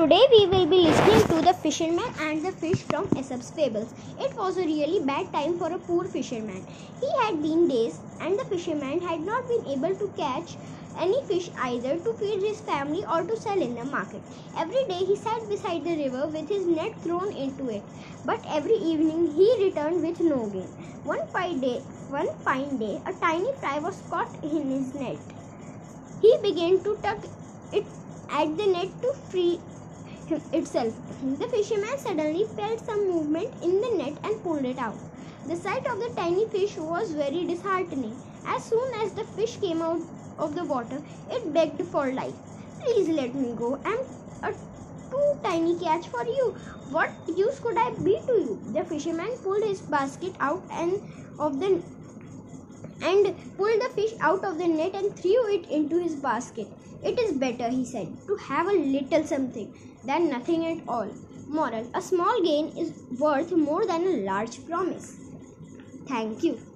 Today we will be listening to the fisherman and the fish from Aesop's fables. It was a really bad time for a poor fisherman. He had been days and the fisherman had not been able to catch any fish either to feed his family or to sell in the market. Every day he sat beside the river with his net thrown into it, but every evening he returned with no gain. One fine day, one fine day, a tiny fry was caught in his net. He began to tug it at the net to free itself. The fisherman suddenly felt some movement in the net and pulled it out. The sight of the tiny fish was very disheartening. As soon as the fish came out of the water, it begged for life. Please let me go. I'm a too tiny catch for you. What use could I be to you? The fisherman pulled his basket out and of the and pulled the fish out of the net and threw it into his basket. It is better, he said, to have a little something than nothing at all. Moral A small gain is worth more than a large promise. Thank you.